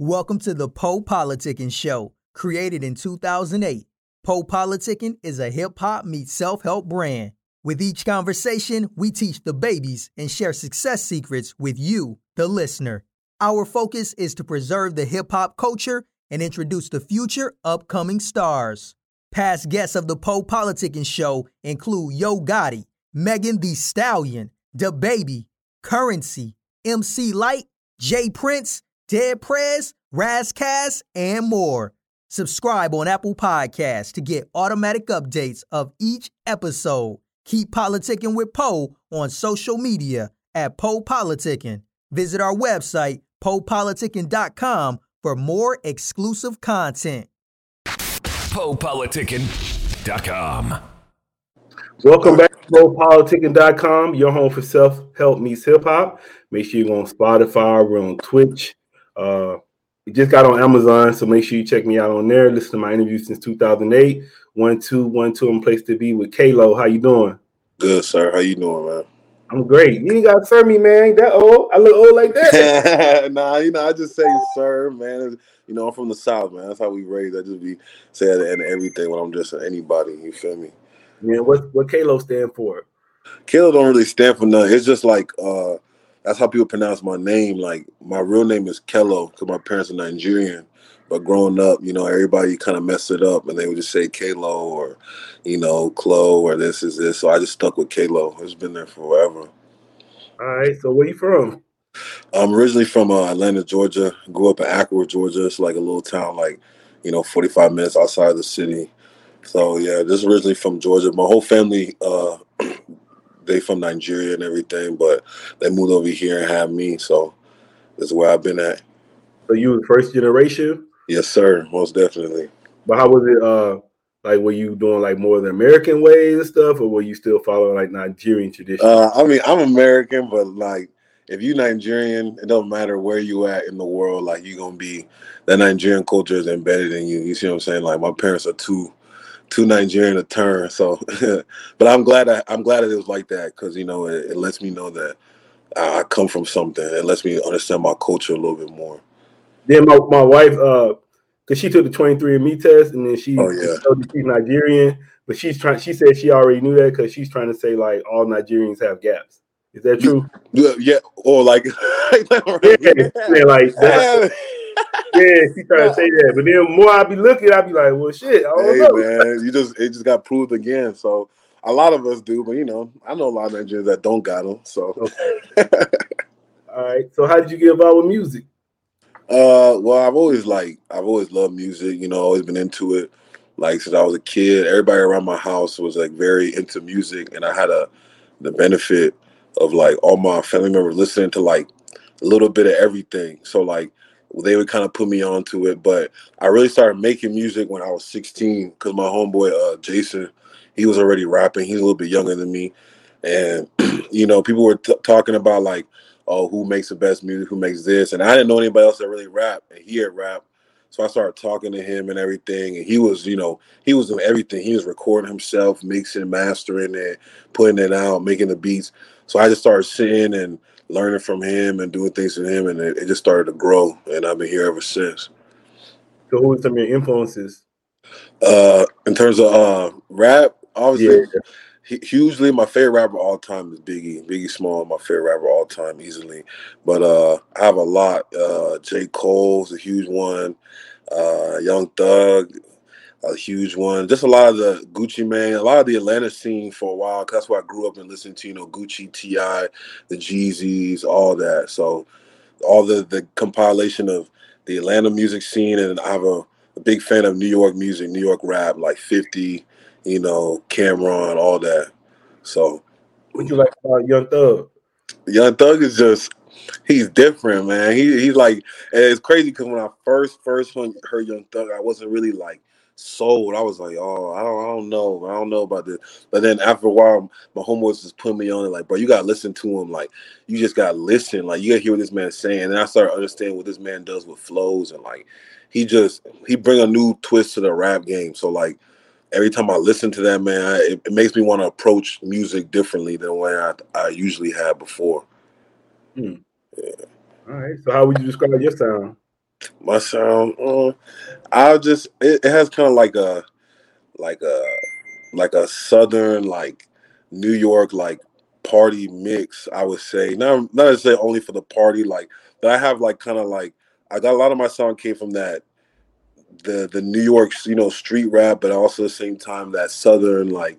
Welcome to the Poe Politicking Show. Created in 2008, Poe Politicking is a hip hop meets self help brand. With each conversation, we teach the babies and share success secrets with you, the listener. Our focus is to preserve the hip hop culture and introduce the future upcoming stars. Past guests of the Poe Politicking Show include Yo Gotti, Megan Thee Stallion, DaBaby, Currency, MC Lyte, J Prince, Dead Prez, Ras Kass, and more. Subscribe on Apple Podcasts to get automatic updates of each episode. Keep politicking with Poe on social media at Poe Politicking. Visit our website, poepoliticking.com, for more exclusive content. PoePoliticking.com. Welcome back to PoePoliticking.com, your home for self help meets hip hop. Make sure you're on Spotify, we're on Twitch. Uh, we just got on Amazon, so make sure you check me out on there. Listen to my interview since 2008. One two one two. I'm place to be with Kaelo. How you doing? Good, sir. How you doing, man? I'm great. You ain't got to serve me, man. That old. I look old like that. nah, you know, I just say sir, man. You know, I'm from the South, man. That's how we raised. I just be saying and everything when I'm just anybody. You feel me? Yeah. What what Kaelo stand for? Kaelo don't really stand for nothing. It's just like uh that's how people pronounce my name. Like my real name is Kello because my parents are Nigerian. But growing up, you know, everybody kind of messed it up and they would just say Kalo or, you know, Klo or this is this. So I just stuck with Kaelo. It's been there forever. All right. So where you from? I'm originally from uh, Atlanta, Georgia. Grew up in Acworth, Georgia. It's like a little town, like, you know, 45 minutes outside the city. So yeah, just originally from Georgia. My whole family uh, they from Nigeria and everything, but they moved over here and had me. So that's where I've been at. So you were first generation? Yes, sir. Most definitely. But how was it? Uh, like, were you doing like more of the American ways and stuff, or were you still following like Nigerian tradition? Uh, I mean, I'm American, but like, if you Nigerian, it don't matter where you at in the world. Like, you're gonna be that Nigerian culture is embedded in you. You see what I'm saying? Like, my parents are too too Nigerian a turn. So, but I'm glad I, I'm glad it was like that because you know it, it, lets me know that I, come from something. It lets me understand my culture a little bit more. Then my, my wife, uh, because she took the 23andMe test and then she oh, yeah. she's Nigerian, but she's trying. She said she already knew that because she's trying to say like all Nigerians have gaps. Is that true? Yeah, yeah. or like, yeah, yeah, like that yeah, she trying to say that. But then more I be looking, I be like, well, shit. I don't hey, know. man, you just it just got proved again. So a lot of us do, but you know, I know a lot of engineers that don't got them. So, okay. all right. So, how did you get involved with music? Uh, well, I've always like I've always loved music. You know, always been into it. Like since I was a kid, everybody around my house was like very into music, and I had a the benefit of like all my family members listening to like a little bit of everything. So like they would kind of put me onto it. But I really started making music when I was 16 because my homeboy uh, Jason, he was already rapping. He's a little bit younger than me, and you know, people were t- talking about like, oh, who makes the best music, who makes this, and I didn't know anybody else that really rap, and he had rap. So I started talking to him and everything, and he was, you know, he was doing everything. He was recording himself, mixing, mastering it, putting it out, making the beats. So I just started sitting and learning from him and doing things with him, and it, it just started to grow. And I've been here ever since. So, who are some of your influences? Uh, in terms of uh, rap, obviously, yeah. hugely my favorite rapper all time is Biggie. Biggie Small, my favorite rapper all time, easily. But uh, I have a lot. Uh, J. Cole's a huge one. Uh, Young Thug, a huge one. Just a lot of the Gucci Mane, a lot of the Atlanta scene for a while. Cause that's where I grew up and listened to, you know, Gucci, T.I., the Jeezys, all that. So all the the compilation of the Atlanta music scene, and I have a, a big fan of New York music, New York rap, like Fifty, you know, Cam'ron, all that. So, what you like about Young Thug? Young Thug is just he's different, man. He he's like it's crazy because when I first first heard Young Thug, I wasn't really like sold. I was like, oh, I don't, I don't know, I don't know about this. But then after a while, my homeboys just put me on it, like, bro, you gotta listen to him. Like, you just gotta listen. Like, you gotta hear what this man's saying. And I started understanding what this man does with flows and like, he just he bring a new twist to the rap game. So like, every time I listen to that man, I, it, it, makes me want to approach music differently than what I, I usually had before. Hmm. Yeah. All right. So how would you describe your sound? My sound, uh, I just it, it has kind of like a like a like a southern like New York like party mix. I would say not not say only for the party like, but I have like kind of like I got a lot of my song came from that the the New York you know street rap, but also at the same time that southern like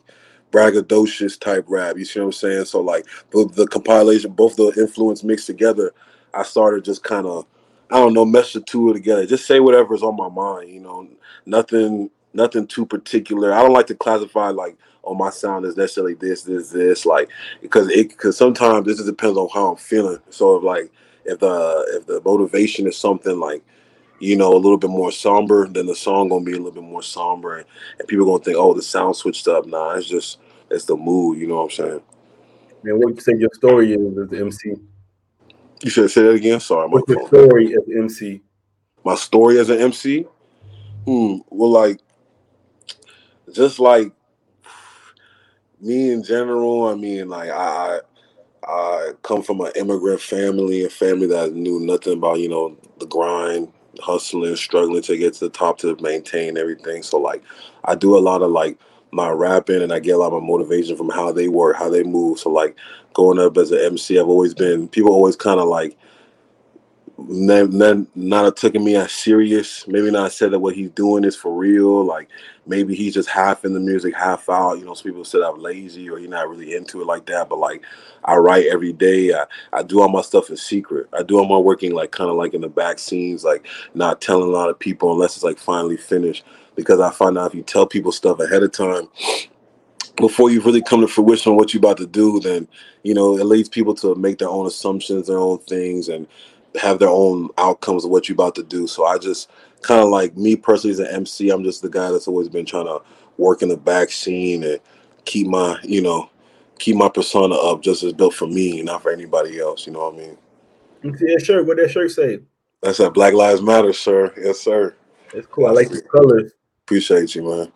braggadocious type rap. You see what I'm saying? So like the, the compilation, both the influence mixed together, I started just kind of I don't know, mesh the two together. Just say whatever's on my mind. You know, nothing nothing too particular. I don't like to classify like oh my sound is necessarily this this this like because it because sometimes this just depends on how I'm feeling. So if like if the if the motivation is something like you know, a little bit more somber, then the song gonna be a little bit more somber, and, and people gonna think, oh, the sound switched up. Nah, it's just it's the mood. You know what I'm saying? Man, what you say your story is as the MC? You should say that again. Sorry, What's your story as MC? My story as an MC? Hmm. Well, like, just like me in general. I mean, like I I come from an immigrant family, a family that knew nothing about you know the grind, hustling, struggling to get to the top to maintain everything. So like I do a lot of like my rapping and I get a lot of my motivation from how they work, how they move. So like going up as an MC, I've always been people always kind of like not, not taking me as serious. Maybe not said that what he's doing is for real. Like maybe he's just half in the music, half out. You know, some people said I'm lazy or you're not really into it like that. But like I write every day. I, I do all my stuff in secret. I do all my working like kind of like in the back scenes, like not telling a lot of people unless it's like finally finished. Because I find out if you tell people stuff ahead of time, before you really come to fruition on what you're about to do, then you know it leads people to make their own assumptions, their own things, and have their own outcomes of what you're about to do. So I just kind of like me personally as an MC, I'm just the guy that's always been trying to work in the back scene and keep my, you know, keep my persona up just as built for me, not for anybody else. You know what I mean? Yeah, sure. What that shirt say? That's that Black Lives Matter, sir. Yes, sir. That's cool. I like the colors. Appreciate you, man.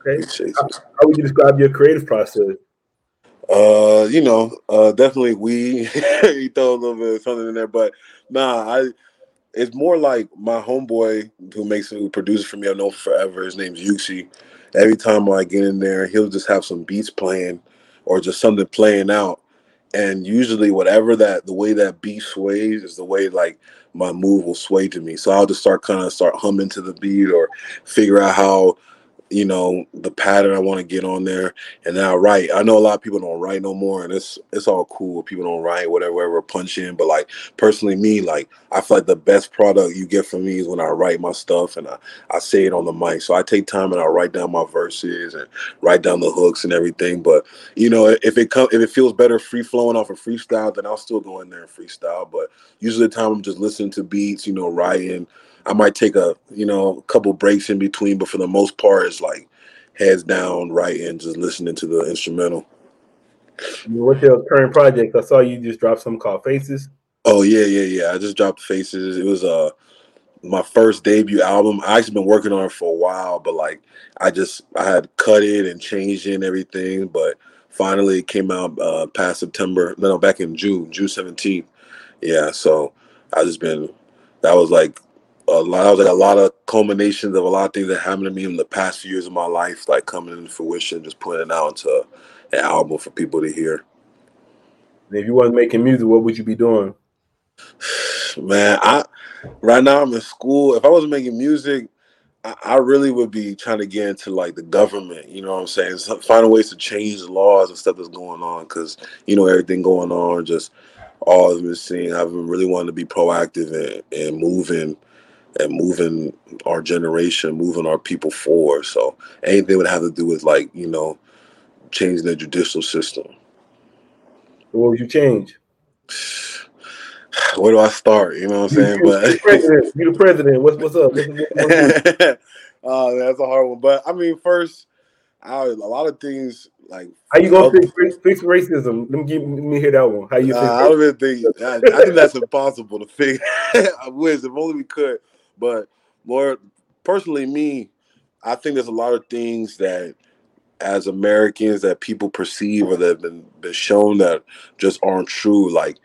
Okay. Appreciate how, you. how would you describe your creative process? Uh, you know, uh, definitely we you throw a little bit of something in there, but nah, I it's more like my homeboy who makes who produces for me. I know forever. His name's Yuxi. Every time I get in there, he'll just have some beats playing or just something playing out. And usually, whatever that the way that beat sways is the way like my move will sway to me. So I'll just start kind of start humming to the beat or figure out how you know the pattern I want to get on there, and then I write. I know a lot of people don't write no more, and it's it's all cool. People don't write whatever, whatever punch in. But like personally, me like I feel like the best product you get from me is when I write my stuff and I I say it on the mic. So I take time and I write down my verses and write down the hooks and everything. But you know, if it come if it feels better free flowing off a of freestyle, then I'll still go in there and freestyle. But usually the time I'm just listening to beats, you know, writing I might take a you know a couple breaks in between, but for the most part, it's like heads down, writing, just listening to the instrumental. What's your current project? I saw you just dropped something called Faces. Oh yeah, yeah, yeah. I just dropped Faces. It was uh my first debut album. I actually been working on it for a while, but like I just I had cut it and changed it and everything, but finally it came out uh past September. No, no, back in June, June seventeenth. Yeah, so I just been that was like a lot. I was like a lot of culminations of a lot of things that happened to me in the past few years of my life, like coming into fruition, just putting it out into an album for people to hear. If you wasn't making music, what would you be doing? Man, I right now I'm in school. If I wasn't making music, I, I really would be trying to get into like the government. You know what I'm saying? So, finding ways to change the laws and stuff that's going on because you know everything going on. Just all I've been seeing, I've been really wanting to be proactive and, and moving and moving our generation, moving our people forward. So anything would have to do with like, you know, changing the judicial system. What would you change? Where do I start? You know what I'm saying? You, but you the president. You the president. What's what's up? What's, what's uh, that's a hard one. But I mean, first, I, a lot of things like how you gonna fix, fix, fix, racism? Let me give let me hear that one. How you? Uh, I don't even think. I, I, think that's impossible to fix. I wish if only we could. But more personally, me, I think there's a lot of things that as Americans that people perceive or that have been, been shown that just aren't true. Like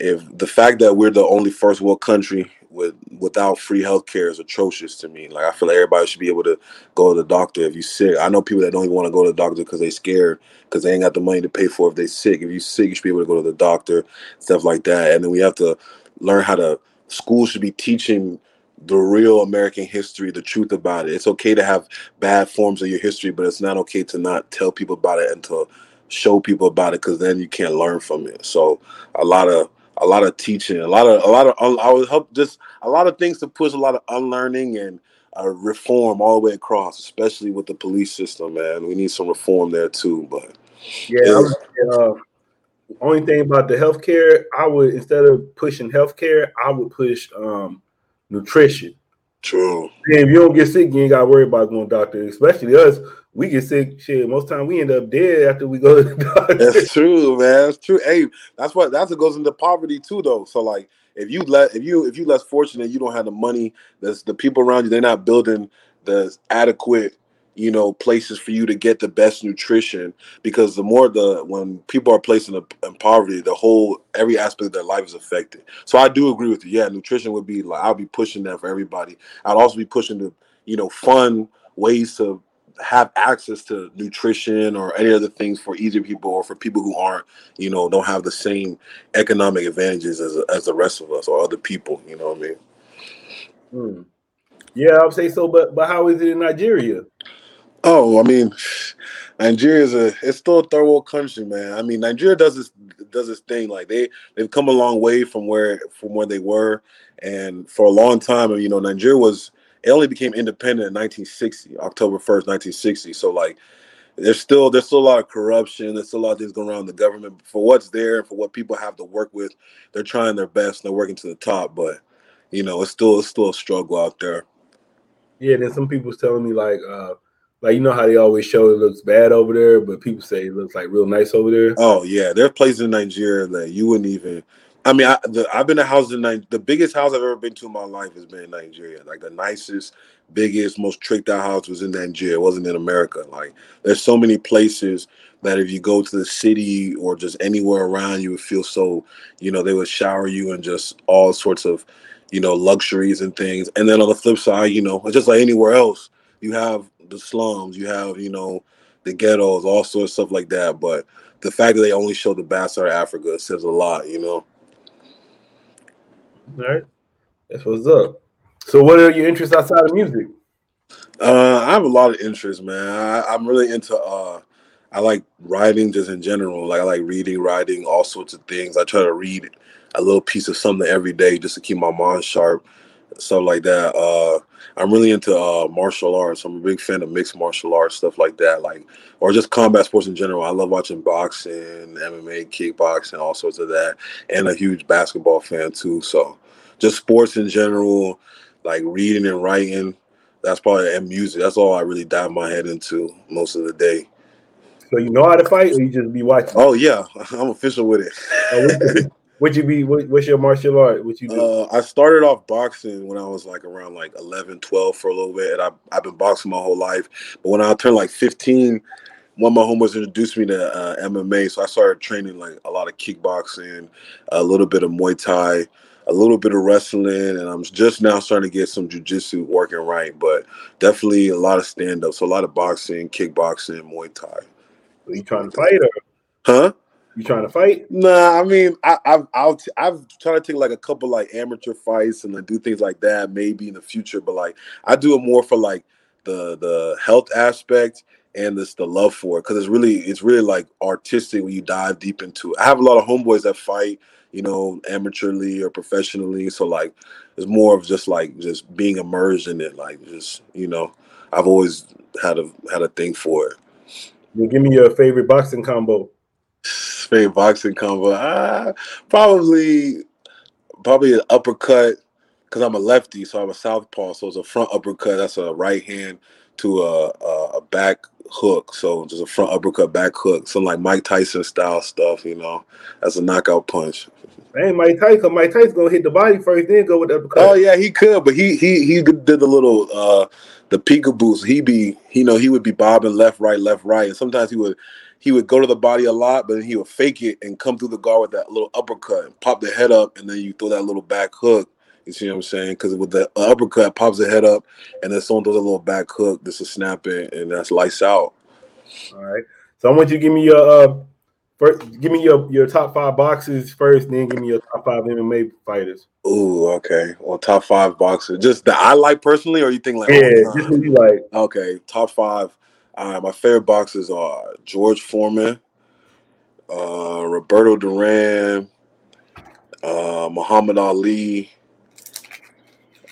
if the fact that we're the only first world country with without free healthcare is atrocious to me. Like I feel like everybody should be able to go to the doctor if you're sick. I know people that don't even want to go to the doctor because they're scared because they ain't got the money to pay for if they're sick. If you're sick, you should be able to go to the doctor, stuff like that. And then we have to learn how to School should be teaching the real American history, the truth about it. It's okay to have bad forms of your history, but it's not okay to not tell people about it and to show people about it because then you can't learn from it. So a lot of a lot of teaching, a lot of a lot of I would help just a lot of things to push a lot of unlearning and uh, reform all the way across, especially with the police system. Man, we need some reform there too. But yeah, uh, only thing about the healthcare, I would instead of pushing healthcare, I would push um, nutrition. True. And if you don't get sick, you ain't got to worry about going to doctor. Especially us, we get sick. Shit, most time we end up dead after we go to the doctor. That's true, man. That's true. Hey, that's what that's what goes into poverty too, though. So like, if you let if you if you less fortunate, you don't have the money. That's the people around you. They're not building the adequate you know places for you to get the best nutrition because the more the when people are placed in, a, in poverty the whole every aspect of their life is affected. So i do agree with you. Yeah nutrition would be like i'll be pushing that for everybody. I'd also be pushing the you know fun ways to have access to nutrition or any other things for easier people or for people who aren't you know don't have the same economic advantages as, as the rest of us or other people you know what i mean? Hmm. yeah i would say so but but how is it in nigeria Oh, I mean, Nigeria is a it's still a third world country, man. I mean, Nigeria does this does this thing like they they've come a long way from where from where they were, and for a long time, you know, Nigeria was it only became independent in 1960, October 1st, 1960. So like, there's still there's still a lot of corruption. There's still a lot of things going around in the government for what's there and for what people have to work with. They're trying their best. And they're working to the top, but you know, it's still it's still a struggle out there. Yeah, then some people's telling me like. uh like you know how they always show it looks bad over there, but people say it looks like real nice over there. Oh yeah, there are places in Nigeria that you wouldn't even. I mean, I, the, I've been to houses in Nigeria. The biggest house I've ever been to in my life has been in Nigeria. Like the nicest, biggest, most tricked out house was in Nigeria. It wasn't in America. Like there's so many places that if you go to the city or just anywhere around, you would feel so. You know, they would shower you and just all sorts of, you know, luxuries and things. And then on the flip side, you know, just like anywhere else, you have the slums, you have you know the ghettos, all sorts of stuff like that. But the fact that they only show the bad side of Africa says a lot, you know. All right, that's what's up. So, what are your interests outside of music? Uh, I have a lot of interests, man. I, am really into. Uh, I like writing just in general. Like I like reading, writing, all sorts of things. I try to read a little piece of something every day just to keep my mind sharp, stuff like that. Uh, I'm really into uh, martial arts. I'm a big fan of mixed martial arts stuff like that, like or just combat sports in general. I love watching boxing, MMA, kickboxing, all sorts of that, and a huge basketball fan too. So, just sports in general, like reading and writing. That's probably and music. That's all I really dive my head into most of the day. So you know how to fight, or you just be watching? Oh yeah, I'm official with it. Would you be? What, what's your martial art? What you do? Uh, I started off boxing when I was like around like 11, 12 for a little bit, and I, I've been boxing my whole life. But when I turned like 15, one of my homies introduced me to uh, MMA, so I started training like a lot of kickboxing, a little bit of Muay Thai, a little bit of wrestling, and I'm just now starting to get some jujitsu working right. But definitely a lot of stand up, so a lot of boxing, kickboxing, Muay Thai. Are you trying to fight or? Huh? You trying to fight? Nah, I mean, I, I've I'll t- I've tried to take like a couple like amateur fights and like do things like that maybe in the future, but like I do it more for like the the health aspect and this the love for it because it's really it's really like artistic when you dive deep into it. I have a lot of homeboys that fight, you know, amateurly or professionally, so like it's more of just like just being immersed in it, like just you know, I've always had a had a thing for it. You give me your favorite boxing combo favorite boxing combo? Uh, probably, probably an uppercut because I'm a lefty, so I'm a southpaw. So it's a front uppercut. That's a right hand to a, a, a back hook. So just a front uppercut, back hook, some like Mike Tyson style stuff. You know, that's a knockout punch. Hey, Mike Tyson. Mike Tyson gonna hit the body first, then go with the uppercut. Oh yeah, he could, but he he he did the little uh the peekaboo. He be you know he would be bobbing left, right, left, right, and sometimes he would he would go to the body a lot, but then he would fake it and come through the guard with that little uppercut and pop the head up, and then you throw that little back hook. You see what I'm saying? Because with the uppercut, pops the head up, and then someone throws a little back hook, this is snapping, and that's lights out. All right. So I want you to give me your uh first give me your your top five boxes first, then give me your top five MMA fighters. Ooh, okay. Well, top five boxers, just that I like personally, or you think like Yeah, just who you like. Okay, top five. Uh, my favorite boxers are George Foreman, uh, Roberto Duran, uh, Muhammad Ali.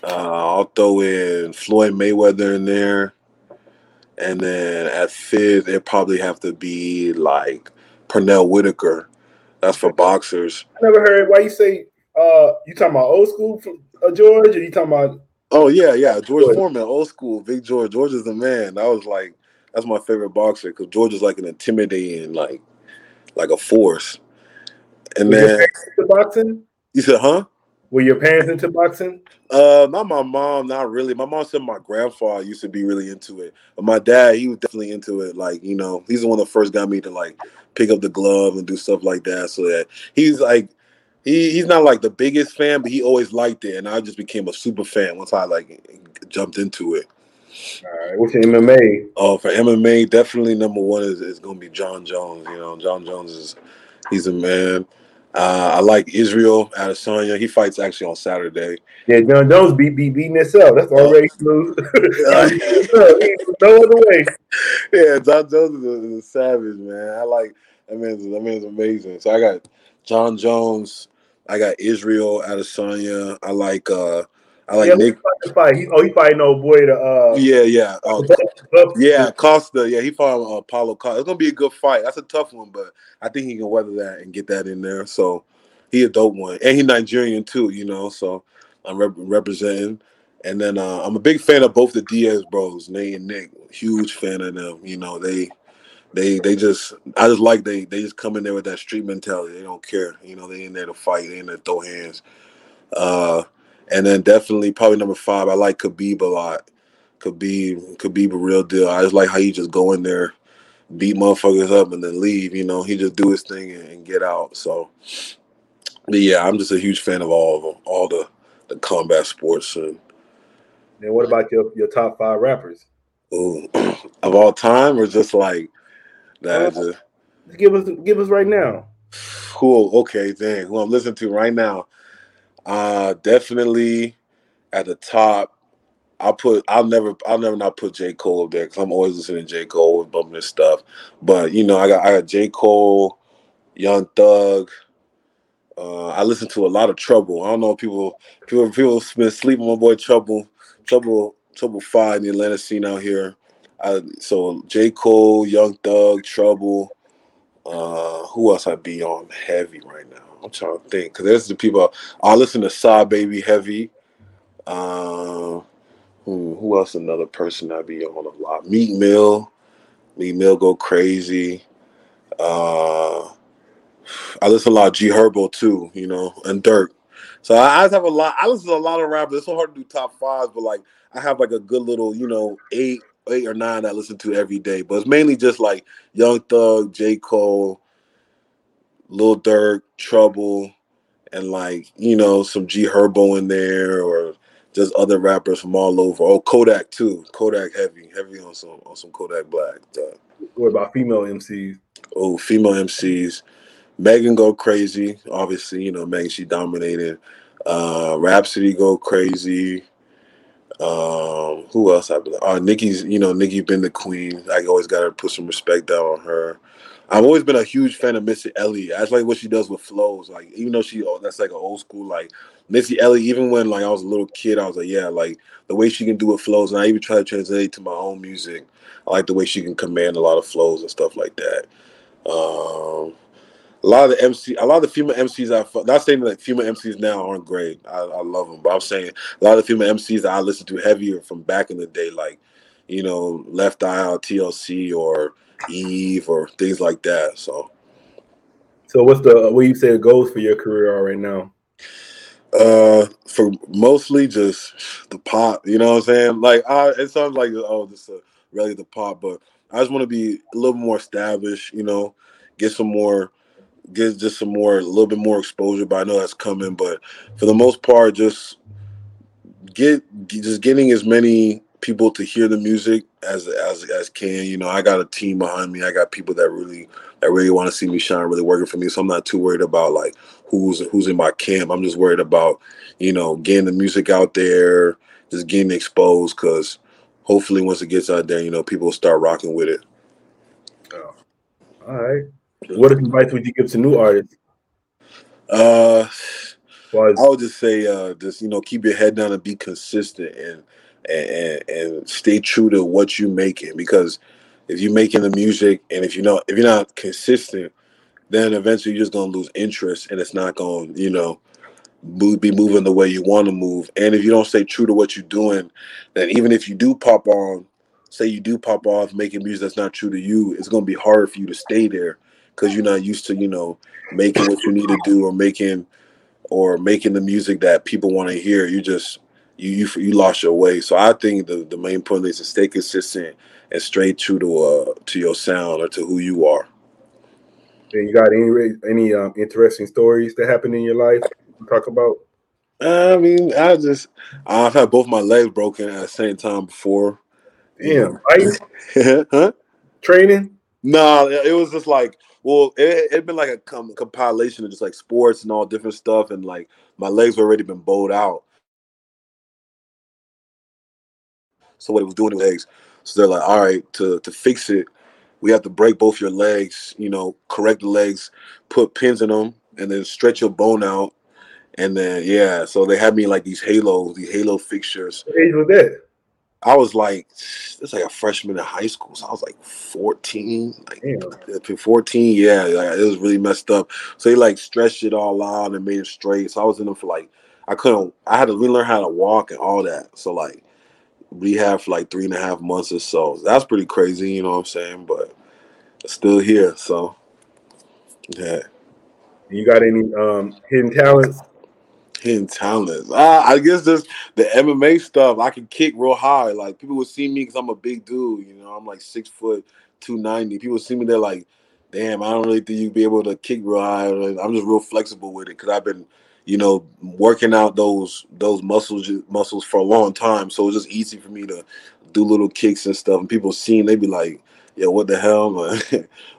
Uh, I'll throw in Floyd Mayweather in there, and then at fifth it probably have to be like Pernell Whitaker. That's for boxers. I never heard why you say uh you talking about old school uh, George or you talking about Oh yeah, yeah, George George. Foreman, old school, Big George. George is the man. That was like that's my favorite boxer because George is like an intimidating, like like a force. And were then into boxing? you said, huh? Were your parents into boxing? Uh, not my mom, not really. My mom said my grandfather used to be really into it, but my dad, he was definitely into it. Like you know, he's the one that first got me to like pick up the glove and do stuff like that. So that he's like, he he's not like the biggest fan, but he always liked it, and I just became a super fan once I like jumped into it. All right, what's your MMA? Oh, for MMA, definitely number one is, is going to be Jon Jones. You know, Jon Jones is he's a man. Uh, I like Israel Adesanya. He fights actually on Saturday. Yeah, Jon Jones beat beat beating himself. That's already smooth. no other way. yeah, Jon Jones is a, is a savage, man. I like that man's that man's amazing. So I got Jon Jones. I got Israel Adesanya. I like uh I like yeah, Nick. He, oh, he fighting old boy to uh Yeah, yeah. Oh, yeah, Costa. Yeah, he fought uh, Paulo Costa. It's gonna be a good fight. That's a tough one, but I think he can weather that and get that in there. So he a dope one, and he Nigerian too. You know, so I'm rep- representing. And then uh, I'm a big fan of both the Diaz bros, Nate and Nick. Huge fan of them. You know, they they they just I just like they they just come in there with that street mentality. They don't care. You know, they in there to fight, they in there to throw hands. Uh and then definitely probably number five, I like Khabib a lot. Khabib, Khabib a real deal. I just like how he just go in there, beat motherfuckers up and then leave. You know, he just do his thing and, and get out. So but yeah, I'm just a huge fan of all of them, all the the combat sports and And what about your, your top five rappers? ooh, of all time or just like that uh, Just give us give us right now. Cool. Okay, dang. Who I'm listening to right now. Uh definitely at the top. I'll put I'll never I'll never not put J. Cole up there because I'm always listening to J. Cole, always bumping his stuff. But you know, I got I got J. Cole, Young Thug. Uh I listen to a lot of trouble. I don't know if people people people been sleeping my boy Trouble. Trouble Trouble Five in the Atlanta scene out here. I, so J. Cole, Young Thug, Trouble. Uh, who else I be on heavy right now? I'm trying to think because there's the people I listen to Saw Baby heavy. Uh, who, who else? Another person I be on a lot. Meek Mill, Meek Mill go crazy. Uh, I listen a lot of G Herbo too, you know, and Durk. So I, I have a lot. I listen to a lot of rappers. It's so hard to do top fives, but like I have like a good little, you know, eight, eight or nine I listen to every day. But it's mainly just like Young Thug, J Cole, Lil Durk, Trouble, and like you know some G Herbo in there or just other rappers from all over. Oh, Kodak too. Kodak heavy, heavy on some on some Kodak Black. What about female MCs? oh, female MCs. Megan go crazy. Obviously, you know Megan she dominated. Uh, Rapsody go crazy. Um, who else I believe? Uh, Nikki's, you know, Nikki been the queen. I always gotta put some respect down on her. I've always been a huge fan of Missy Elliott. I just like what she does with flows. Like, even though she, oh, that's like an old school, like Missy Elliott. Even when like I was a little kid, I was like, yeah, like the way she can do it flows. And I even try to translate to my own music. I like the way she can command a lot of flows and stuff like that. Um, a lot of the MC, a lot of the female MCs I not saying that female MCs now aren't great. I, I love them, but I'm saying a lot of the female MCs that I listen to heavier from back in the day, like you know, Left Eye Out, TLC, or Eve, or things like that. So, So what's the what you say the goals for your career are right now? uh, for mostly just the pop, you know what I'm saying? Like, I, it sounds like oh, this is really the pop, but I just want to be a little more established, you know, get some more get just some more a little bit more exposure but i know that's coming but for the most part just get just getting as many people to hear the music as as as can. You know, I got a team behind me. I got people that really that really want to see me shine, really working for me. So I'm not too worried about like who's who's in my camp. I'm just worried about you know getting the music out there, just getting exposed. Because hopefully, once it gets out there, you know, people will start rocking with it. Oh. All right. What advice would you give to new artists? Uh, well, I would just say, uh, just you know, keep your head down and be consistent and and and stay true to what you're making because if you're making the music and if you know if you're not consistent, then eventually you're just gonna lose interest and it's not gonna you know be moving the way you want to move. And if you don't stay true to what you're doing, then even if you do pop on, say you do pop off making music that's not true to you, it's gonna be hard for you to stay there because you're not used to you know making what you need to do or making or making the music that people want to hear. You just you you you lost your way. So I think the the main point is to stay consistent and stay true to uh to your sound or to who you are. And you got any any um, interesting stories that happened in your life? To talk about. I mean, I just I've had both my legs broken at the same time before. Damn, right? huh? Training? No, nah, it was just like well, it had been like a com- compilation of just like sports and all different stuff, and like my legs already been bowed out. So what it was doing to legs. So they're like, all right, to to fix it, we have to break both your legs, you know, correct the legs, put pins in them, and then stretch your bone out. And then yeah, so they had me like these halo, these halo fixtures. What age was that? I was like, it's like a freshman in high school, so I was like 14, like Damn. 14. Yeah, like, it was really messed up. So they like stretched it all out and made it straight. So I was in them for like, I couldn't, I had to relearn how to walk and all that. So like, rehab for like three and a half months or so. That's pretty crazy, you know what I'm saying? But still here, so yeah. You got any um hidden talents? hidden talents. Uh, I guess just the MMA stuff. I can kick real high. Like people would see me because I'm a big dude. You know, I'm like six foot, two ninety. People see me, they're like, "Damn, I don't really think you'd be able to kick real high." I'm just real flexible with it because I've been, you know, working out those those muscles muscles for a long time. So it's just easy for me to do little kicks and stuff. And people seeing, they be like, "Yo, what the hell?"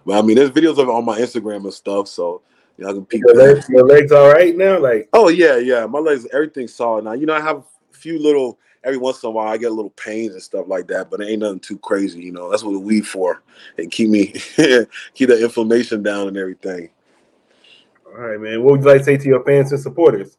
but I mean, there's videos of it on my Instagram and stuff. So Y'all can peek. Your legs, your legs all right now? Like oh yeah, yeah. My legs, everything's solid now. You know, I have a few little every once in a while I get a little pains and stuff like that, but it ain't nothing too crazy, you know. That's what the weed for. And keep me keep the inflammation down and everything. All right, man. What would you like to say to your fans and supporters?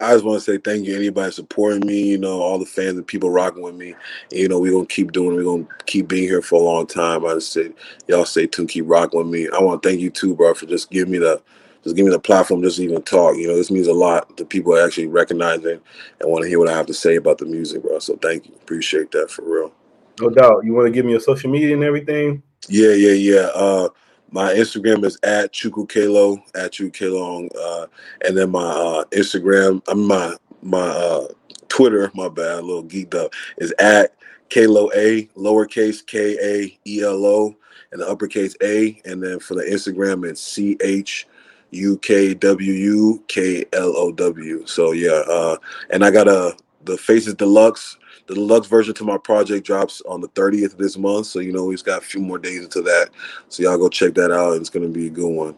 I just want to say thank you anybody supporting me, you know, all the fans and people rocking with me. And, you know, we're gonna keep doing we're gonna keep being here for a long time. I just said y'all stay tuned, keep rocking with me. I want to thank you too, bro, for just giving me the just give me the platform just to even talk. You know, this means a lot to people actually recognizing and want to hear what I have to say about the music, bro. So thank you. Appreciate that for real. No doubt. You want to give me your social media and everything? Yeah, yeah, yeah. Uh my Instagram is at Chukwu Kaelo, at Chukwu uh, and then my uh, Instagram, my my uh, Twitter, my bad, a little geeked up, is at Kaelo A, lowercase K A E L O, and the uppercase A, and then for the Instagram it's C H U K W U K L O W. So yeah, uh, and I got a the Faces Deluxe. The deluxe version to my project drops on the 30th of this month. So you know we've got a few more days into that. So y'all go check that out. It's gonna be a good one.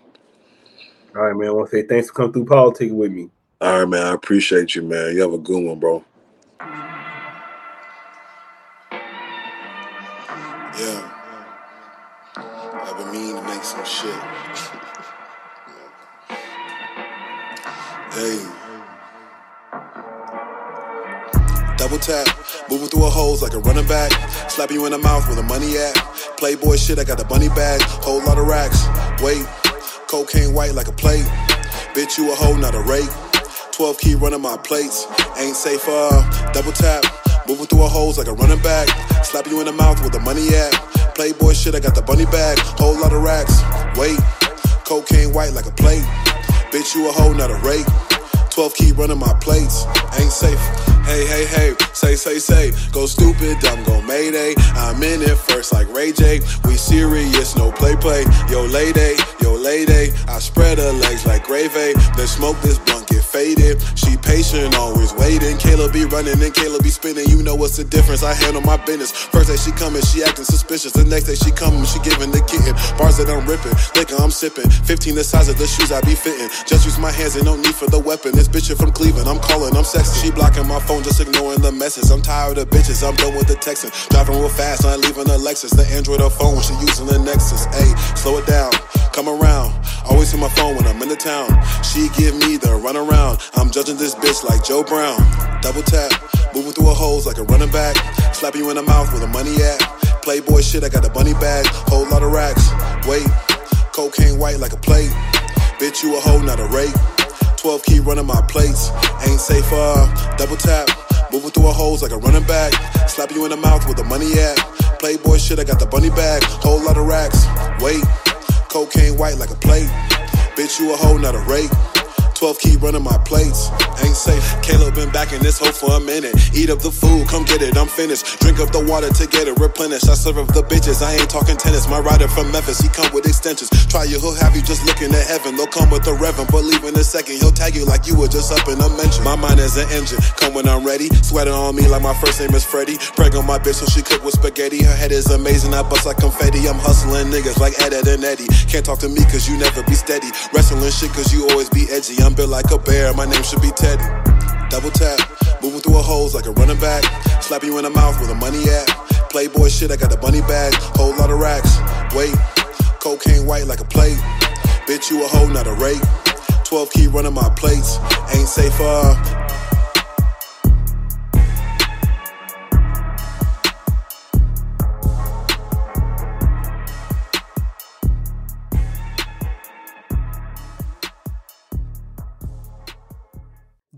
All right, man. I want to say thanks for coming through politics with me. All right, man. I appreciate you, man. You have a good one, bro. Yeah. I've been meaning to make some shit. Hey. Double tap, moving through a holes like a running back. Slap you in the mouth where the money at. Playboy shit, I got the bunny bag. Whole lot of racks. Wait, cocaine white like a plate. Bitch, you a hoe, not a rake. 12 key running my plates. Ain't safe, uh, double tap. Moving through a holes like a running back. Slap you in the mouth where the money at. Playboy shit, I got the bunny bag. Whole lot of racks. Wait, cocaine white like a plate. Bitch, you a hoe, not a rake. 12 key running my plates. Ain't safe. Hey, hey, hey, say, say, say, go stupid, dumb, go mayday. I'm in it first like Ray J. We serious, no play, play. Yo, lady, yo, lady. I spread her legs like gravy. Then smoke this blunt, get faded. She patient, always waiting. Kayla be running and Kayla be spinning. You know what's the difference? I handle my business. First day she coming, she acting suspicious. The next day she coming, she giving the kitten. Bars that I'm ripping, liquor I'm sipping. 15 the size of the shoes I be fitting. Just use my hands and no need for the weapon. This bitch from Cleveland, I'm calling, I'm sexy. She blocking my phone, just ignoring the message. I'm tired of bitches, I'm done with the texting. Driving real fast, I'm leaving the Lexus. The Android or phone, she using the Nexus. Hey, slow it down, come around. Always hit my phone when I'm in the town. She give me the run around. I'm judging this bitch like Joe Brown. Double tap, moving through her holes like a running back. Slap you in the mouth where the money at. Playboy shit, I got the bunny bag. Whole lot of racks. Wait, cocaine white like a plate. Bitch, you a hoe, not a rape. 12 key running my plates. Ain't safe, uh, double tap. Moving through a holes like a running back. Slap you in the mouth with the money at. Playboy shit, I got the bunny bag. Whole lot of racks. Wait, cocaine white like a plate. Bitch, you a hoe, not a rape. 12 keep running my plates. Ain't safe. Caleb been back in this hole for a minute. Eat up the food, come get it, I'm finished. Drink up the water to get it replenished. I serve up the bitches, I ain't talking tennis. My rider from Memphis, he come with extensions. Try you, he'll have you just looking at heaven. They'll come with the reverend, but leave in a second. He'll tag you like you were just up in a mention. My mind is an engine, come when I'm ready. Sweating on me like my first name is Freddie. Preg on my bitch so she cook with spaghetti. Her head is amazing, I bust like confetti. I'm hustling niggas like Ed, Ed and Eddie. Can't talk to me cause you never be steady. Wrestling shit cause you always be edgy. I'm built like a bear, my name should be Teddy. Double tap, moving through a holes like a running back. Slap you in the mouth with the money at. Playboy shit, I got the bunny bag. Whole lot of racks. Wait, cocaine white like a plate. Bitch, you a hoe, not a rape. 12 key running my plates. Ain't safe, uh.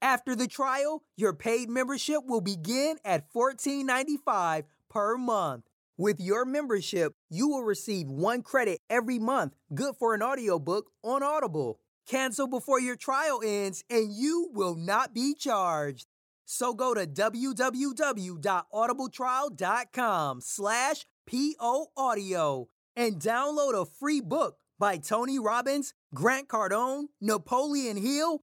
After the trial, your paid membership will begin at $14.95 per month. With your membership, you will receive one credit every month, good for an audiobook on Audible. Cancel before your trial ends and you will not be charged. So go to www.audibletrial.com slash poaudio and download a free book by Tony Robbins, Grant Cardone, Napoleon Hill,